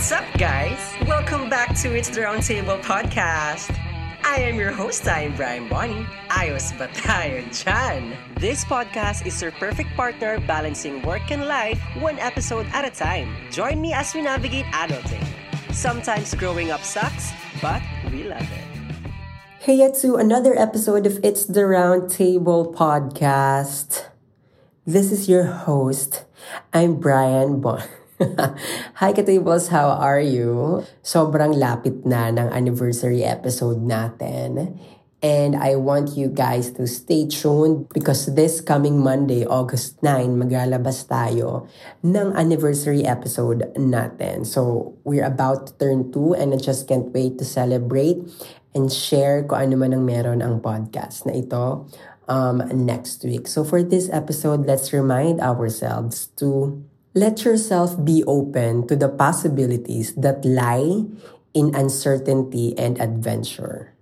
What's up, guys? Welcome back to It's the Roundtable podcast. I am your host, I'm Brian Bonnie. Ayos ba tayo? This podcast is your perfect partner balancing work and life one episode at a time. Join me as we navigate adulting. Sometimes growing up sucks, but we love it. Hey to another episode of It's the Roundtable podcast. This is your host. I'm Brian Bonnie. Hi Katables, how are you? Sobrang lapit na ng anniversary episode natin. And I want you guys to stay tuned because this coming Monday, August 9, maglalabas tayo ng anniversary episode natin. So, we're about to turn 2 and I just can't wait to celebrate and share kung ano man ang meron ang podcast na ito um, next week. So, for this episode, let's remind ourselves to let yourself be open to the possibilities that lie in uncertainty and adventure.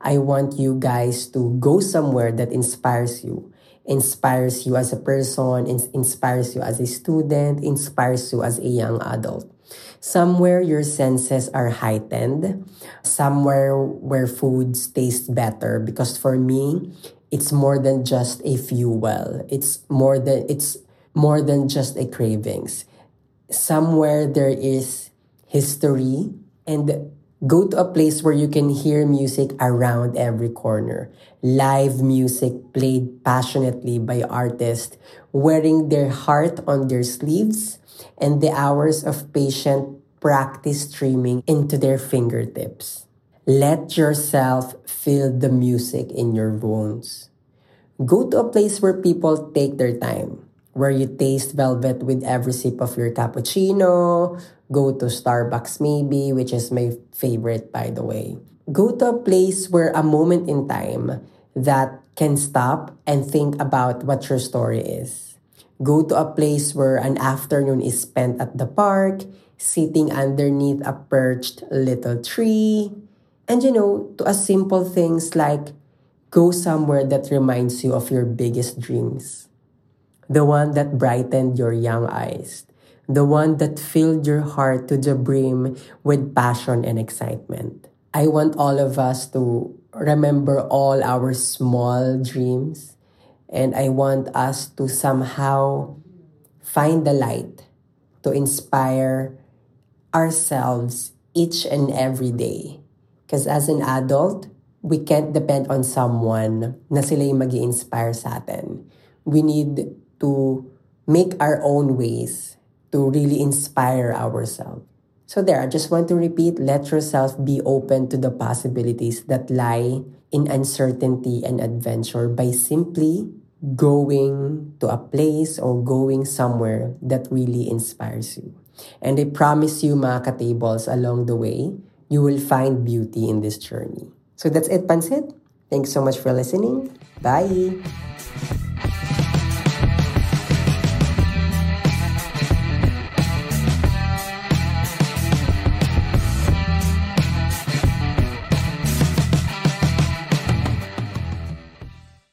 I want you guys to go somewhere that inspires you, inspires you as a person, inspires you as a student, inspires you as a young adult. Somewhere your senses are heightened, somewhere where foods taste better. Because for me, it's more than just a fuel. It's more than it's more than just a cravings. Somewhere there is history and go to a place where you can hear music around every corner. Live music played passionately by artists wearing their heart on their sleeves and the hours of patient practice streaming into their fingertips. Let yourself feel the music in your bones. Go to a place where people take their time where you taste velvet with every sip of your cappuccino. Go to Starbucks, maybe, which is my favorite, by the way. Go to a place where a moment in time that can stop and think about what your story is. Go to a place where an afternoon is spent at the park, sitting underneath a perched little tree. And you know, to a simple things like go somewhere that reminds you of your biggest dreams the one that brightened your young eyes, the one that filled your heart to the brim with passion and excitement. I want all of us to remember all our small dreams, and I want us to somehow find the light to inspire ourselves each and every day. Because as an adult, we can't depend on someone na sila yung mag inspire sa atin. We need to make our own ways to really inspire ourselves. So, there, I just want to repeat let yourself be open to the possibilities that lie in uncertainty and adventure by simply going to a place or going somewhere that really inspires you. And I promise you, mga katables, along the way, you will find beauty in this journey. So that's it, Pansit. Thanks so much for listening. Bye!